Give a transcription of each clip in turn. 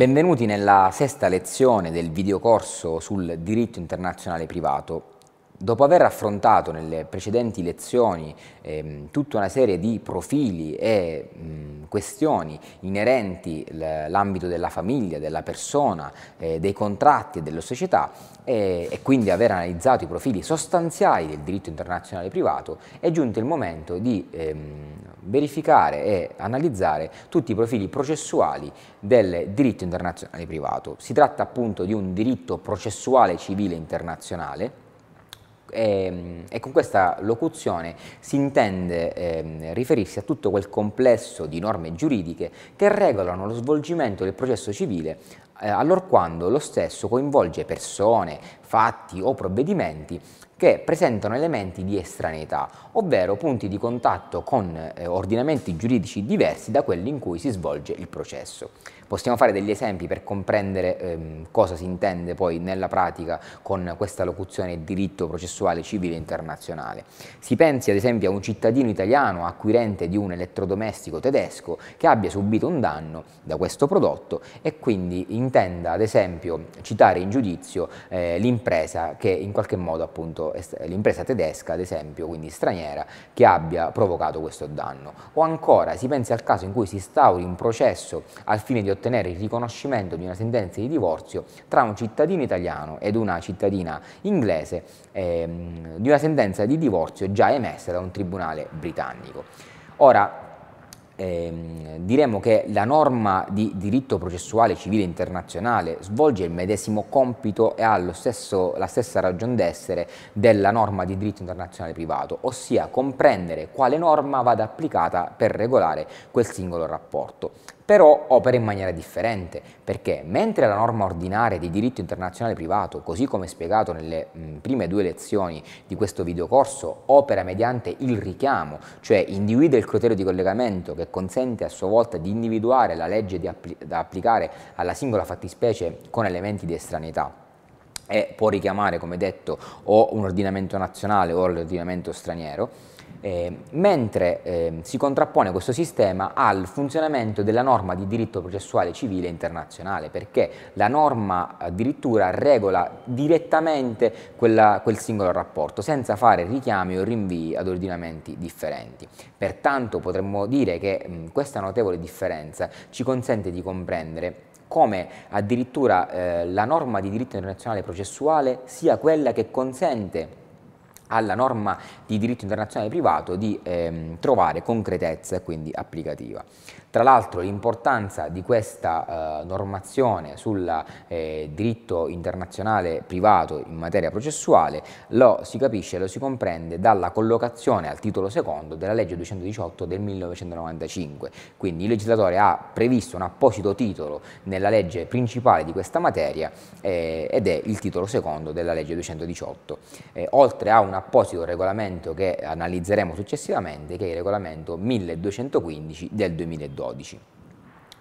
Benvenuti nella sesta lezione del videocorso sul diritto internazionale privato. Dopo aver affrontato nelle precedenti lezioni ehm, tutta una serie di profili e mh, questioni inerenti all'ambito della famiglia, della persona, eh, dei contratti e della società e, e, quindi aver analizzato i profili sostanziali del diritto internazionale privato, è giunto il momento di ehm, verificare e analizzare tutti i profili processuali del diritto internazionale privato. Si tratta appunto di un diritto processuale civile internazionale e, ehm, e, con questa locuzione si intende eh, riferirsi a tutto quel complesso di norme giuridiche che regolano lo svolgimento del processo civile eh, allorquando lo stesso coinvolge persone, fatti o provvedimenti che presentano elementi di estraneità, ovvero punti di contatto con eh, ordinamenti giuridici diversi da quelli in cui si svolge il processo. Possiamo fare degli esempi per comprendere ehm, cosa si intende poi nella pratica con questa locuzione diritto processuale civile internazionale. Si pensi ad esempio a un cittadino italiano acquirente di un elettrodomestico tedesco che abbia subito un danno da questo prodotto e quindi intenda ad esempio citare in giudizio eh, l'impresa che in qualche modo appunto l'impresa tedesca ad esempio quindi straniera che abbia provocato questo danno o ancora si pensi al caso in cui si instauri un processo al fine di ottenere ottenere il riconoscimento di una sentenza di divorzio tra un cittadino italiano ed una cittadina inglese ehm, di una sentenza di divorzio già emessa da un tribunale britannico. Ora, ehm, diremo che la norma di diritto processuale civile internazionale svolge il medesimo compito e ha stesso, la stessa ragione d'essere della norma di diritto internazionale privato, ossia comprendere quale norma vada applicata per regolare quel singolo rapporto. Però opera in maniera differente, perché mentre la norma ordinaria di diritto internazionale privato, così come spiegato nelle mh, prime due lezioni di questo videocorso, opera mediante il richiamo, cioè individua il criterio di collegamento che consente a sua volta di individuare la legge appli da applicare alla singola fattispecie con elementi di estraneità, e può richiamare, come detto, o un ordinamento nazionale o l'ordinamento straniero, eh, mentre eh, si contrappone questo sistema al funzionamento della norma di diritto processuale civile internazionale, perché la norma addirittura regola direttamente quella, quel singolo rapporto, senza fare richiami o rinvii ad ordinamenti differenti. Pertanto potremmo dire che mh, questa notevole differenza ci consente di comprendere come addirittura eh, la norma di diritto internazionale processuale sia quella che consente alla norma di diritto internazionale privato di ehm, trovare concretezza e quindi applicativa. Tra l'altro l'importanza di questa eh, normazione sul eh, diritto internazionale privato in materia processuale lo si capisce e lo si comprende dalla collocazione al titolo secondo della legge 218 del 1995. Quindi il legislatore ha previsto un apposito titolo nella legge principale di questa materia eh, ed è il titolo secondo della legge 218. Eh, oltre a un apposito regolamento che analizzeremo successivamente che è il regolamento 1215 del 2012. 2012.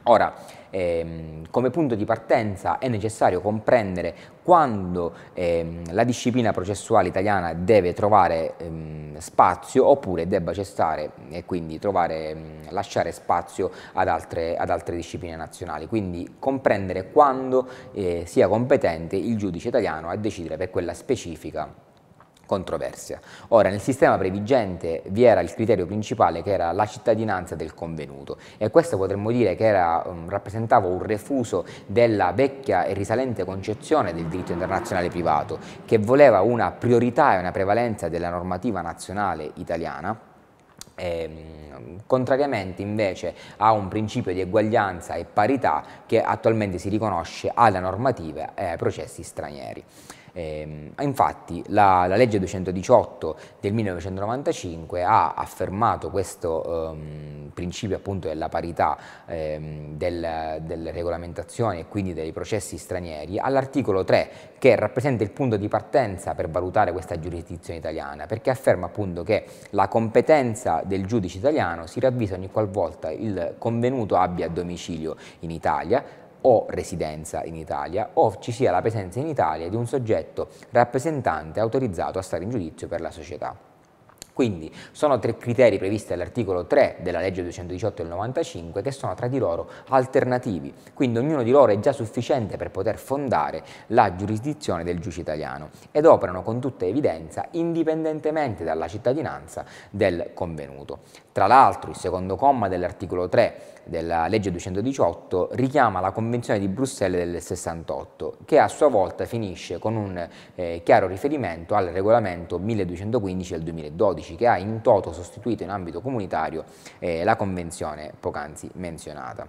Ora, ehm, come punto di partenza è necessario comprendere quando ehm, la disciplina processuale italiana deve trovare ehm, spazio oppure debba cessare e quindi trovare, ehm, lasciare spazio ad altre, ad altre, discipline nazionali, quindi comprendere quando eh, sia competente il giudice italiano a decidere per quella specifica controversia. Ora, nel sistema previgente vi era il criterio principale che era la cittadinanza del convenuto e questo potremmo dire che era, um, rappresentava un refuso della vecchia e risalente concezione del diritto internazionale privato che voleva una priorità e una prevalenza della normativa nazionale italiana ehm, contrariamente invece a un principio di eguaglianza e parità che attualmente si riconosce alle normative e ai processi stranieri. Eh, infatti la, la, legge 218 del 1995 ha affermato questo ehm, principio appunto della parità ehm, del, delle regolamentazioni e quindi dei processi stranieri all'articolo 3 che rappresenta il punto di partenza per valutare questa giurisdizione italiana perché afferma appunto che la competenza del giudice italiano si ravvisa ogni qualvolta il convenuto abbia domicilio in Italia o residenza in Italia o ci sia la presenza in Italia di un soggetto rappresentante autorizzato a stare in giudizio per la società. Quindi sono tre criteri previsti all'articolo 3 della legge 218 del 95 che sono tra di loro alternativi, quindi ognuno di loro è già sufficiente per poter fondare la giurisdizione del giudice italiano ed operano con tutta evidenza indipendentemente dalla cittadinanza del convenuto. Tra l'altro il secondo comma dell'articolo 3 della legge 218 richiama la Convenzione di Bruxelles del 68 che a sua volta finisce con un eh, chiaro riferimento al regolamento 1215 del 2012 che ha in toto sostituito in ambito comunitario eh, la convenzione poc'anzi menzionata.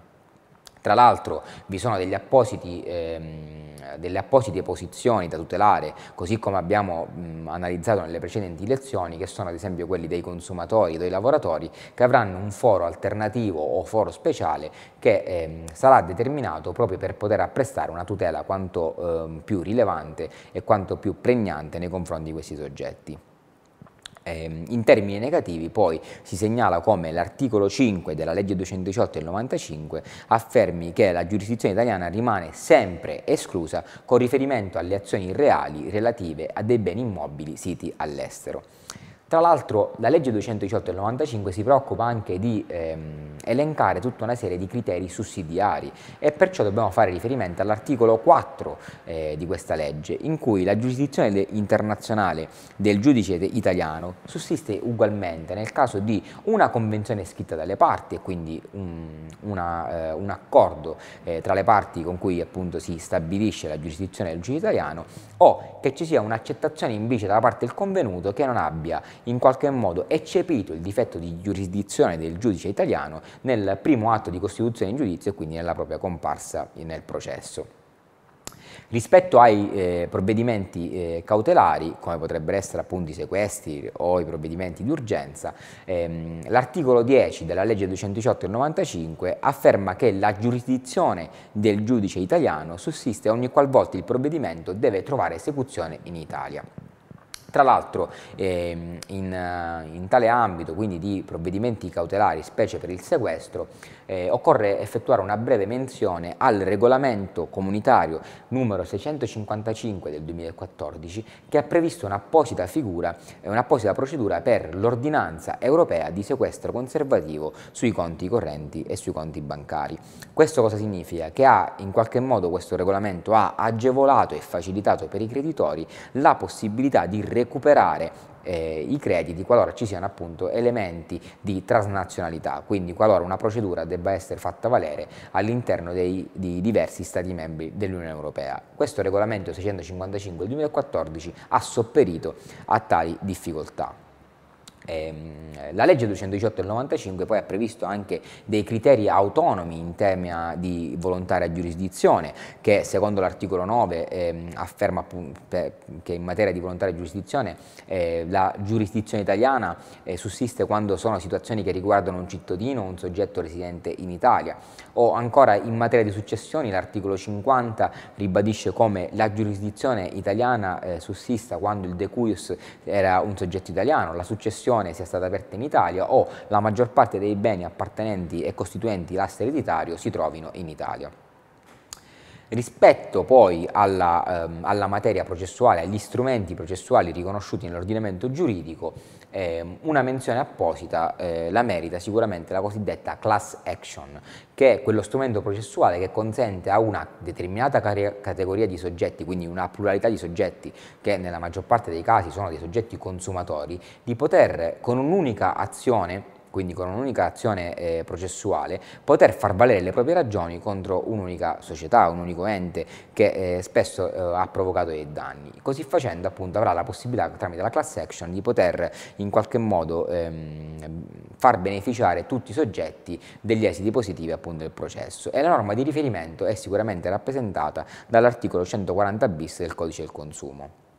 Tra l'altro vi sono degli appositi, ehm, delle apposite posizioni da tutelare, così come abbiamo mh, analizzato nelle precedenti lezioni, che sono ad esempio quelli dei consumatori, dei lavoratori, che avranno un foro alternativo o foro speciale che ehm, sarà determinato proprio per poter apprestare una tutela quanto ehm, più rilevante e quanto più pregnante nei confronti di questi soggetti. Eh, in termini negativi poi si segnala come l'articolo 5 della legge 218 del 95 affermi che la giurisdizione italiana rimane sempre esclusa con riferimento alle azioni reali relative a dei beni immobili siti all'estero. Tra l'altro la legge 218 del 95 si preoccupa anche di ehm, elencare tutta una serie di criteri sussidiari e perciò dobbiamo fare riferimento all'articolo 4 eh, di questa legge in cui la giurisdizione internazionale del giudice italiano sussiste ugualmente nel caso di una convenzione scritta dalle parti e quindi un, una, eh, un accordo eh, tra le parti con cui appunto si stabilisce la giurisdizione del giudice italiano o che ci sia un'accettazione invece da parte del convenuto che non abbia in qualche modo eccepito il difetto di giurisdizione del giudice italiano nel primo atto di costituzione in giudizio e quindi nella propria comparsa nel processo. Rispetto ai eh, provvedimenti eh, cautelari, come potrebbero essere appunto i sequestri o i provvedimenti di urgenza, ehm, l'articolo 10 della legge 218 del 95 afferma che la giurisdizione del giudice italiano sussiste ogni qualvolta il provvedimento deve trovare esecuzione in Italia. Tra l'altro ehm, in, eh, in, tale ambito, quindi di provvedimenti cautelari, specie per il sequestro, eh, occorre effettuare una breve menzione al regolamento comunitario numero 655 del 2014 che ha previsto un'apposita figura un'apposita procedura per l'ordinanza europea di sequestro conservativo sui conti correnti e sui conti bancari. Questo cosa significa? Che ha in qualche modo questo regolamento ha agevolato e facilitato per i creditori la possibilità di recuperare eh, i crediti qualora ci siano appunto elementi di transnazionalità, quindi qualora una procedura debba essere fatta valere all'interno di diversi Stati membri dell'Unione Europea. Questo regolamento 655 del 2014 ha sopperito a tali difficoltà. Ehm, la legge 218 del 95 poi ha previsto anche dei criteri autonomi in tema di volontaria giurisdizione che secondo l'articolo 9 eh, afferma che in materia di volontaria giurisdizione eh, la giurisdizione italiana eh, sussiste quando sono situazioni che riguardano un cittadino o un soggetto residente in Italia. O ancora in materia di successioni l'articolo 50 ribadisce come la giurisdizione italiana eh, sussista quando il decuius era un soggetto italiano, la successione l'iscrizione sia stata aperta in Italia o la maggior parte dei beni appartenenti e costituenti l'asse ereditario si trovino in Italia. Rispetto poi alla, ehm, alla, materia processuale, agli strumenti processuali riconosciuti nell'ordinamento giuridico, eh, una menzione apposita eh, la merita sicuramente la cosiddetta class action, che è quello strumento processuale che consente a una determinata categoria di soggetti, quindi una pluralità di soggetti che nella maggior parte dei casi sono dei soggetti consumatori, di poter con un'unica azione quindi con un'unica azione eh, processuale, poter far valere le proprie ragioni contro un'unica società, un unico ente che eh, spesso eh, ha provocato dei danni. Così facendo appunto avrà la possibilità tramite la class action di poter in qualche modo ehm, far beneficiare tutti i soggetti degli esiti positivi appunto del processo e la norma di riferimento è sicuramente rappresentata dall'articolo 140 bis del codice del consumo.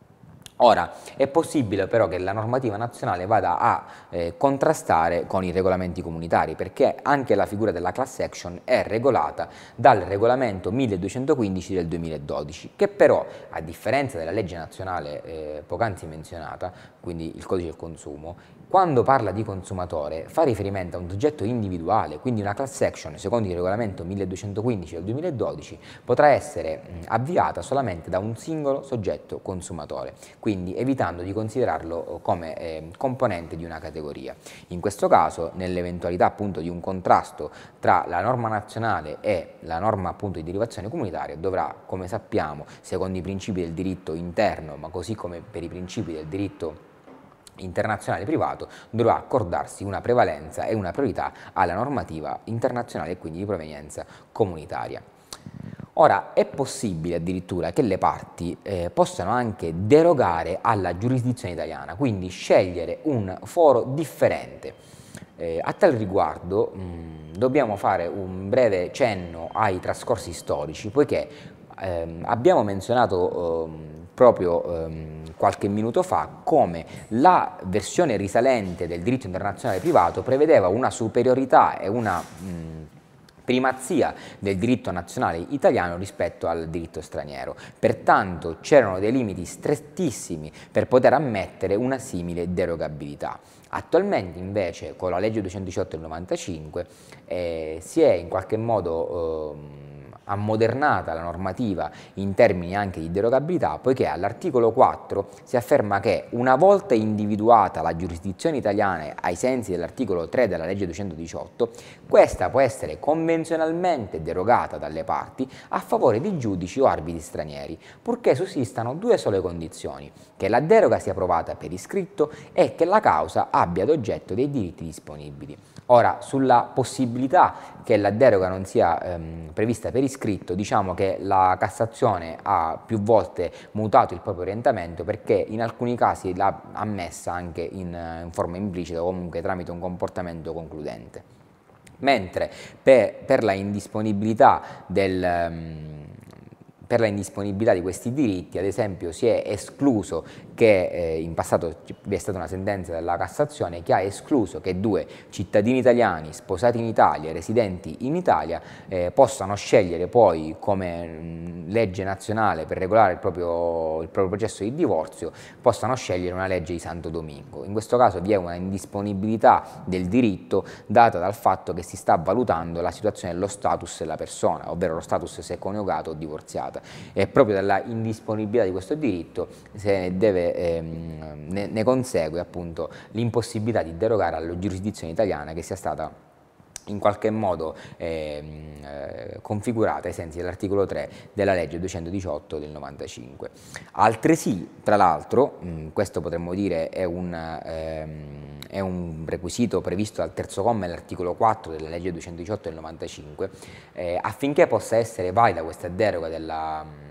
Ora, è possibile però che la normativa nazionale vada a eh, contrastare con i regolamenti comunitari, perché anche la figura della class action è regolata dal regolamento 1215 del 2012, che però, a differenza della legge nazionale eh, poc'anzi menzionata, quindi il codice del consumo, quando parla di consumatore fa riferimento a un soggetto individuale, quindi una class action, secondo il regolamento 1215 del 2012, potrà essere avviata solamente da un singolo soggetto consumatore. Quindi evitando di considerarlo come eh, componente di una categoria. In questo caso, nell'eventualità appunto di un contrasto tra la norma nazionale e la norma appunto di derivazione comunitaria, dovrà, come sappiamo, secondo i principi del diritto interno, ma così come per i principi del diritto internazionale privato dovrà accordarsi una prevalenza e una priorità alla normativa internazionale e quindi di provenienza comunitaria. Ora, è possibile addirittura che le parti eh, possano anche derogare alla giurisdizione italiana, quindi scegliere un foro differente. Eh, a tal riguardo mh, dobbiamo fare un breve cenno ai trascorsi storici, poiché ehm, abbiamo menzionato ehm, proprio ehm, qualche minuto fa come la versione risalente del diritto internazionale privato prevedeva una superiorità e una mh, primazia del diritto nazionale italiano rispetto al diritto straniero. Pertanto c'erano dei limiti strettissimi per poter ammettere una simile derogabilità. Attualmente invece con la legge 218 del 95 eh, si è in qualche modo eh, ammodernata la normativa in termini anche di derogabilità, poiché all'articolo 4 si afferma che una volta individuata la giurisdizione italiana ai sensi dell'articolo 3 della legge 218, questa può essere convenzionalmente derogata dalle parti a favore di giudici o arbitri stranieri, purché sussistano due sole condizioni, che la deroga sia approvata per iscritto e che la causa abbia ad oggetto dei diritti disponibili. Ora, sulla possibilità che la deroga non sia ehm, prevista per iscritto, diciamo che la Cassazione ha più volte mutato il proprio orientamento perché in alcuni casi l'ha ammessa anche in, in forma implicita o comunque tramite un comportamento concludente. Mentre per, per la indisponibilità del... Um, per la indisponibilità di questi diritti, ad esempio, si è escluso che eh, in passato vi è stata una sentenza della Cassazione che ha escluso che due cittadini italiani sposati in Italia residenti in Italia eh, possano scegliere poi come mh, legge nazionale per regolare il proprio, il proprio processo di divorzio, possano scegliere una legge di Santo Domingo. In questo caso vi è una indisponibilità del diritto data dal fatto che si sta valutando la situazione dello status della persona, ovvero lo status se coniugato o divorziata e proprio dalla indisponibilità di questo diritto se deve, ehm, ne, ne consegue appunto l'impossibilità di derogare alla giurisdizione italiana che sia stata in qualche modo ehm, eh, configurata ai sensi dell'articolo 3 della legge 218 del 95. Altresì, tra l'altro, questo potremmo dire è un, ehm, è un, requisito previsto dal terzo comma dell'articolo 4 della legge 218 del 95, eh, affinché possa essere valida questa deroga della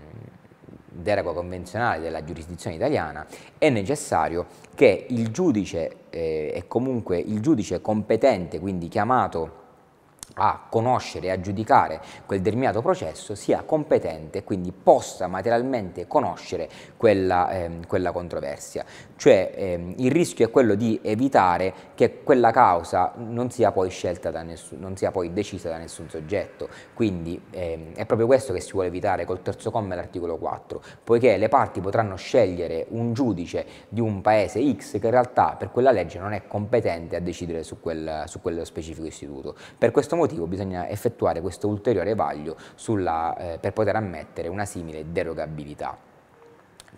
deroga convenzionale della giurisdizione italiana, è necessario che il giudice eh, e comunque il giudice competente, quindi chiamato a conoscere e a giudicare quel determinato processo sia competente e quindi possa materialmente conoscere quella, ehm, quella controversia. Cioè ehm, il rischio è quello di evitare che quella causa non sia poi scelta da nessuno, non sia poi decisa da nessun soggetto. Quindi ehm, è proprio questo che si vuole evitare col terzo comma dell'articolo 4, poiché le parti potranno scegliere un giudice di un paese X che in realtà per quella legge non è competente a decidere su, quel, su quello specifico istituto. Per questo motivo bisogna effettuare questo ulteriore vaglio sulla, eh, per poter ammettere una simile derogabilità.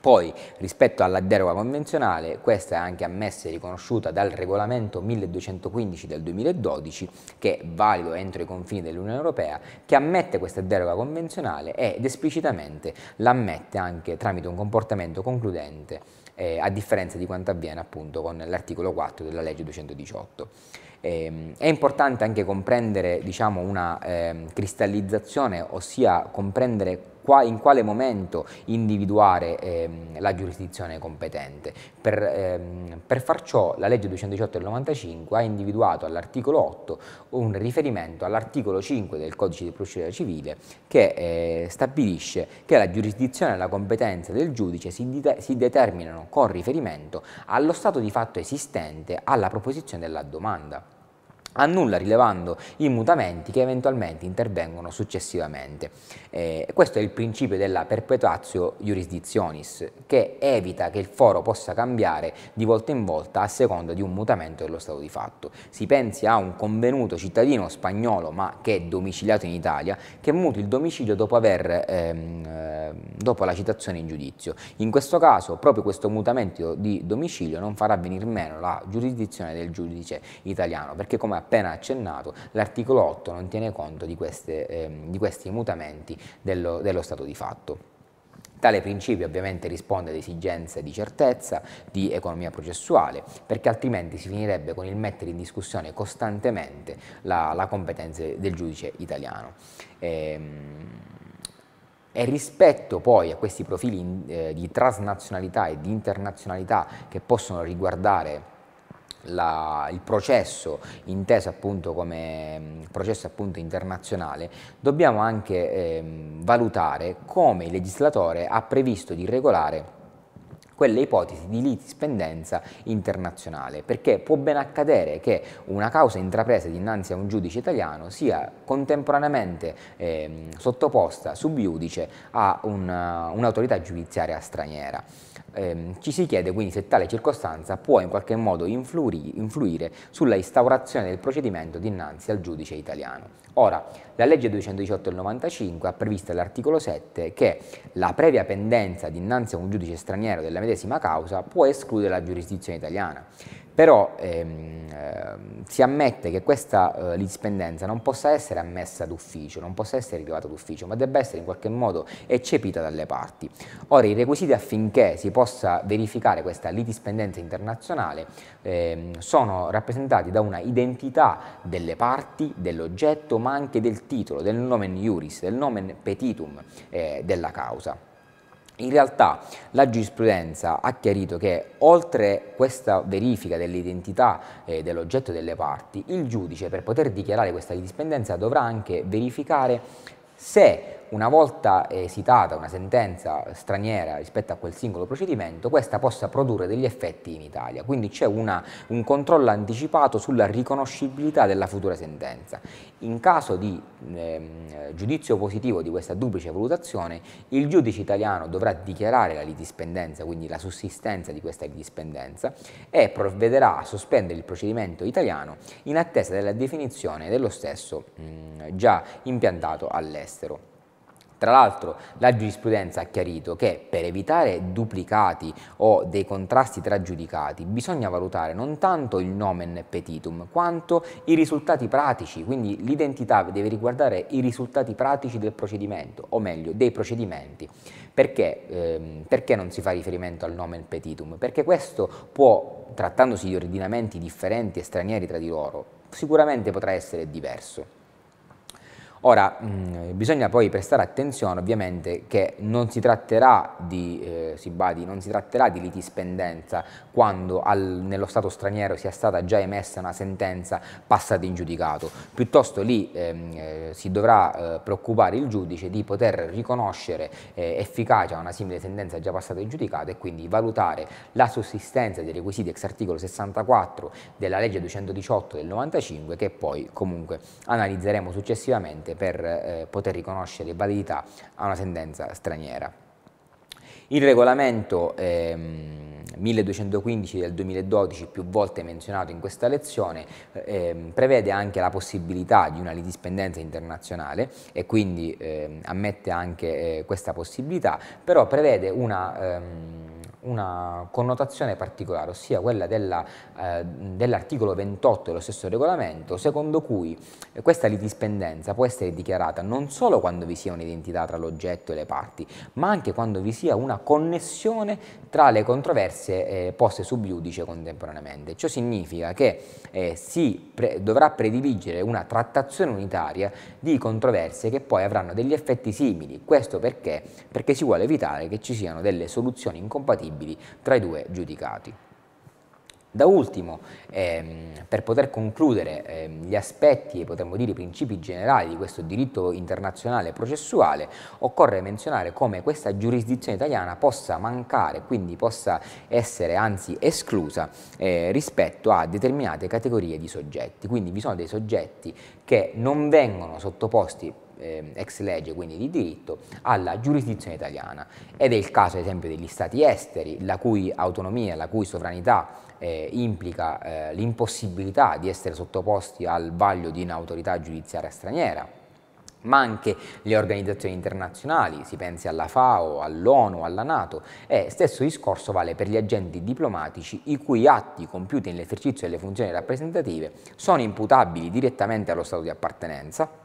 Poi, rispetto alla deroga convenzionale, questa è anche ammessa e riconosciuta dal regolamento 1215 del 2012, che è valido entro i confini dell'Unione Europea, che ammette questa deroga convenzionale ed esplicitamente l'ammette anche tramite un comportamento concludente, eh, a differenza di quanto avviene appunto con l'articolo 4 della legge 218. Eh, è importante anche comprendere diciamo, una eh, cristallizzazione, ossia comprendere qua, in quale momento individuare ehm, la giurisdizione competente. Per, ehm, per, far ciò la legge 218 del 95 ha individuato all'articolo 8 un riferimento all'articolo 5 del codice di procedura civile che eh, stabilisce che la giurisdizione e la competenza del giudice si, si determinano con riferimento allo stato di fatto esistente alla proposizione della domanda. Annulla rilevando i mutamenti che eventualmente intervengono successivamente. Eh, questo è il principio della perpetuatio jurisdictionis, che evita che il foro possa cambiare di volta in volta a seconda di un mutamento dello stato di fatto. Si pensi a un convenuto cittadino spagnolo ma che è domiciliato in Italia, che muti il domicilio dopo, aver, ehm, eh, dopo la citazione in giudizio. In questo caso proprio questo mutamento di domicilio non farà venire meno la giurisdizione del giudice italiano, perché come appena accennato, l'articolo 8 non tiene conto di, queste, ehm, di questi mutamenti dello, dello stato di fatto. Tale principio ovviamente risponde ad esigenze di certezza, di economia processuale, perché altrimenti si finirebbe con il mettere in discussione costantemente la, la competenza del giudice italiano. Ehm, e rispetto poi a questi profili eh, di transnazionalità e di internazionalità che possono riguardare la, il processo inteso appunto come mm, processo appunto internazionale, dobbiamo anche eh, valutare come il legislatore ha previsto di regolare quelle ipotesi di litispendenza internazionale, perché può ben accadere che una causa intrapresa dinanzi a un giudice italiano sia contemporaneamente eh, sottoposta sub iudice a un'autorità un giudiziaria straniera. Eh, ci si chiede quindi se tale circostanza può in qualche modo influire sulla instaurazione del procedimento dinanzi al giudice italiano. Ora, la legge 218 del 95 ha previsto all'articolo 7 che la previa pendenza dinanzi a un giudice straniero della medesima causa può escludere la giurisdizione italiana. Però ehm, eh, si ammette che questa eh, litipendenza non possa essere ammessa d'ufficio, non possa essere rilevata d'ufficio, ma debba essere in qualche modo eccepita dalle parti. Ora, i requisiti affinché si possa verificare questa litispendenza internazionale ehm, sono rappresentati da una identità delle parti, dell'oggetto, ma anche del titolo, del nomen iuris, del nomen petitum eh, della causa. In realtà la giurisprudenza ha chiarito che oltre questa verifica dell'identità eh, dell'oggetto delle parti, il giudice per poter dichiarare questa dispendenza dovrà anche verificare se una volta esitata una sentenza straniera rispetto a quel singolo procedimento, questa possa produrre degli effetti in Italia. Quindi c'è un controllo anticipato sulla riconoscibilità della futura sentenza. In caso di eh, giudizio positivo di questa duplice valutazione, il giudice italiano dovrà dichiarare la litispendenza, quindi la sussistenza di questa litispendenza, e provvederà a sospendere il procedimento italiano in attesa della definizione dello stesso mh, già impiantato all'estero. Tra l'altro la giurisprudenza ha chiarito che per evitare duplicati o dei contrasti tra giudicati bisogna valutare non tanto il nomen petitum quanto i risultati pratici, quindi l'identità deve riguardare i risultati pratici del procedimento, o meglio dei procedimenti. Perché, ehm, perché non si fa riferimento al nomen petitum? Perché questo può, trattandosi di ordinamenti differenti e stranieri tra di loro, sicuramente potrà essere diverso. Ora, mh, mm, bisogna poi prestare attenzione ovviamente che non si tratterà di, eh, si badi, non si tratterà di litispendenza quando al, nello Stato straniero sia stata già emessa una sentenza passata in giudicato, piuttosto lì ehm, eh, si dovrà eh, preoccupare il giudice di poter riconoscere eh, efficacia a una simile sentenza già passata in giudicato e quindi valutare la sussistenza dei requisiti ex articolo 64 della legge 218 del 95 che poi comunque analizzeremo successivamente per eh, poter riconoscere validità a una sentenza straniera. Il regolamento ehm, 1215 del 2012, più volte menzionato in questa lezione, ehm, prevede anche la possibilità di una litispendenza internazionale e quindi ehm, ammette anche eh, questa possibilità, però prevede una ehm, una connotazione particolare, ossia quella eh, dell'articolo 28 dello stesso regolamento, secondo cui questa litispendenza può essere dichiarata non solo quando vi sia un'identità tra l'oggetto e le parti, ma anche quando vi sia una connessione tra le controversie eh, poste sub iudice contemporaneamente. Ciò significa che eh, si pre dovrà prediligere una trattazione unitaria di controversie che poi avranno degli effetti simili. Questo perché? Perché si vuole evitare che ci siano delle soluzioni incompatibili tra i due giudicati. Da ultimo, ehm, per poter concludere ehm, gli aspetti e potremmo dire i principi generali di questo diritto internazionale processuale, occorre menzionare come questa giurisdizione italiana possa mancare, quindi possa essere anzi esclusa eh, rispetto a determinate categorie di soggetti. Quindi vi sono dei soggetti che non vengono sottoposti eh, ex legge, quindi di diritto, alla giurisdizione italiana. Ed è il caso, ad esempio, degli stati esteri, la cui autonomia, la cui sovranità eh, implica eh, l'impossibilità di essere sottoposti al vaglio di un'autorità giudiziaria straniera, ma anche le organizzazioni internazionali, si pensi alla FAO, all'ONU, alla Nato, e stesso discorso vale per gli agenti diplomatici i cui atti compiuti nell'esercizio delle funzioni rappresentative sono imputabili direttamente allo Stato di appartenenza,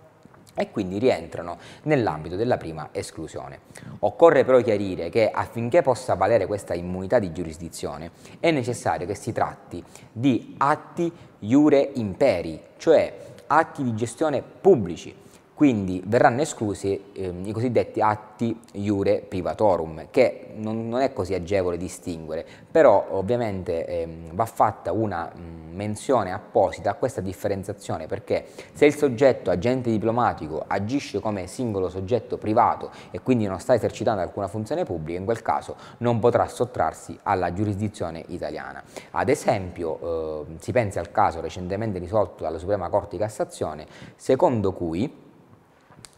e quindi rientrano nell'ambito della prima esclusione. Occorre però chiarire che affinché possa valere questa immunità di giurisdizione è necessario che si tratti di atti iure imperi, cioè atti di gestione pubblici, quindi verranno esclusi eh, i cosiddetti atti iure privatorum, che non, non, è così agevole distinguere, però ovviamente eh, va fatta una mh, menzione apposita a questa differenziazione, perché se il soggetto agente diplomatico agisce come singolo soggetto privato e quindi non sta esercitando alcuna funzione pubblica, in quel caso non potrà sottrarsi alla giurisdizione italiana. Ad esempio eh, si pensi al caso recentemente risolto dalla Suprema Corte di Cassazione, secondo cui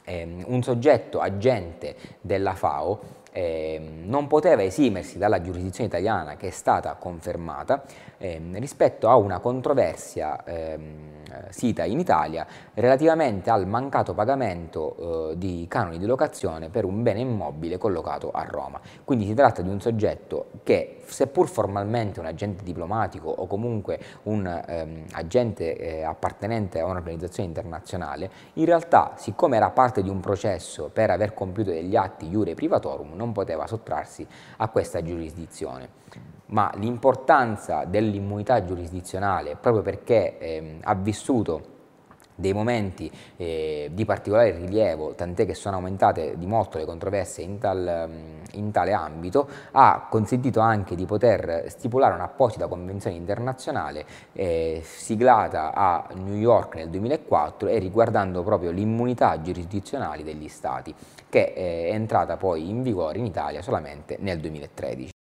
ehm, un soggetto agente della FAO eh, non poteva esimersi dalla giurisdizione italiana che è stata confermata eh, rispetto a una controversia eh, sita in Italia relativamente al mancato pagamento eh, di canoni di locazione per un bene immobile collocato a Roma. Quindi si tratta di un soggetto che, seppur formalmente un agente diplomatico o comunque un ehm, agente eh, appartenente a un'organizzazione internazionale, in realtà, siccome era parte di un processo per aver compiuto degli atti iure privatorum, non poteva sottrarsi a questa giurisdizione ma l'importanza dell'immunità giurisdizionale, proprio perché eh, ha vissuto dei momenti eh, di particolare rilievo, tant'è che sono aumentate di molto le controversie in, tal, in, tale ambito, ha consentito anche di poter stipulare un'apposita convenzione internazionale eh, siglata a New York nel 2004 e riguardando proprio l'immunità giurisdizionale degli Stati, che è entrata poi in vigore in Italia solamente nel 2013.